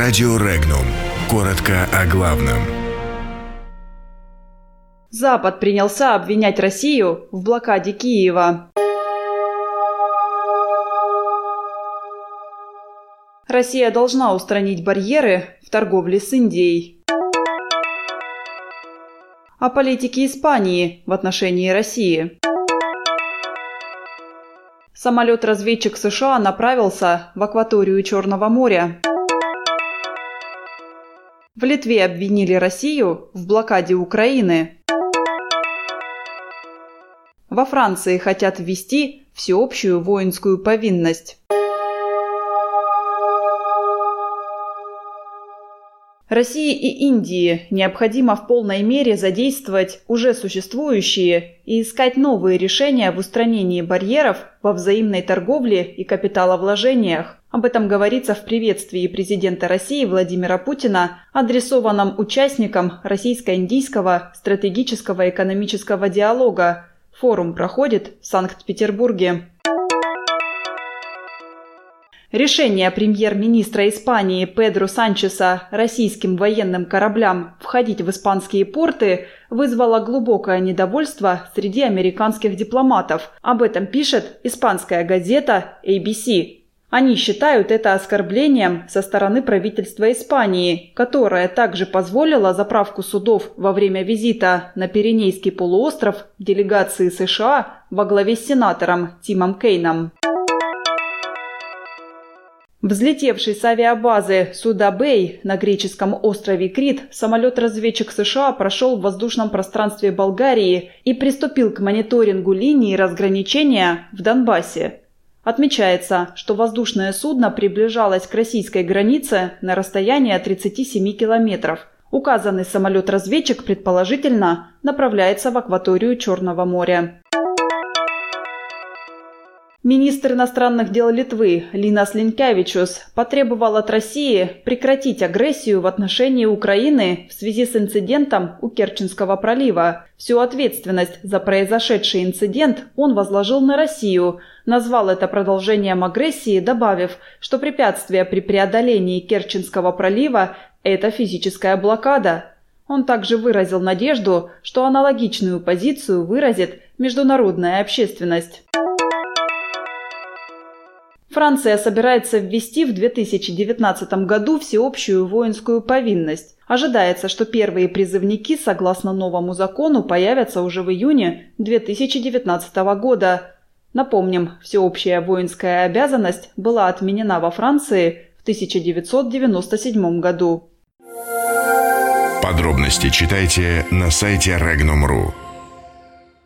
Радио Регнум. Коротко о главном. Запад принялся обвинять Россию в блокаде Киева. Россия должна устранить барьеры в торговле с Индией. О политике Испании в отношении России. Самолет-разведчик США направился в акваторию Черного моря. В Литве обвинили Россию в блокаде Украины. Во Франции хотят ввести всеобщую воинскую повинность. России и Индии необходимо в полной мере задействовать уже существующие и искать новые решения в устранении барьеров во взаимной торговле и капиталовложениях. Об этом говорится в приветствии президента России Владимира Путина, адресованном участникам российско-индийского стратегического экономического диалога. Форум проходит в Санкт-Петербурге. Решение премьер-министра Испании Педро Санчеса российским военным кораблям входить в испанские порты вызвало глубокое недовольство среди американских дипломатов. Об этом пишет испанская газета ABC. Они считают это оскорблением со стороны правительства Испании, которое также позволило заправку судов во время визита на Пиренейский полуостров делегации США во главе с сенатором Тимом Кейном. Взлетевший с авиабазы Суда-Бэй на греческом острове Крит, самолет-разведчик США прошел в воздушном пространстве Болгарии и приступил к мониторингу линии разграничения в Донбассе. Отмечается, что воздушное судно приближалось к российской границе на расстояние 37 километров. Указанный самолет-разведчик, предположительно, направляется в акваторию Черного моря. Министр иностранных дел Литвы Линас Линкевичус потребовал от России прекратить агрессию в отношении Украины в связи с инцидентом у Керченского пролива. Всю ответственность за произошедший инцидент он возложил на Россию, назвал это продолжением агрессии, добавив, что препятствие при преодолении Керченского пролива – это физическая блокада. Он также выразил надежду, что аналогичную позицию выразит международная общественность. Франция собирается ввести в 2019 году всеобщую воинскую повинность. Ожидается, что первые призывники, согласно новому закону, появятся уже в июне 2019 года. Напомним, всеобщая воинская обязанность была отменена во Франции в 1997 году. Подробности читайте на сайте Regnum.ru.